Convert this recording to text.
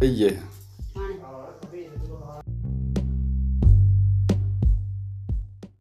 哎耶。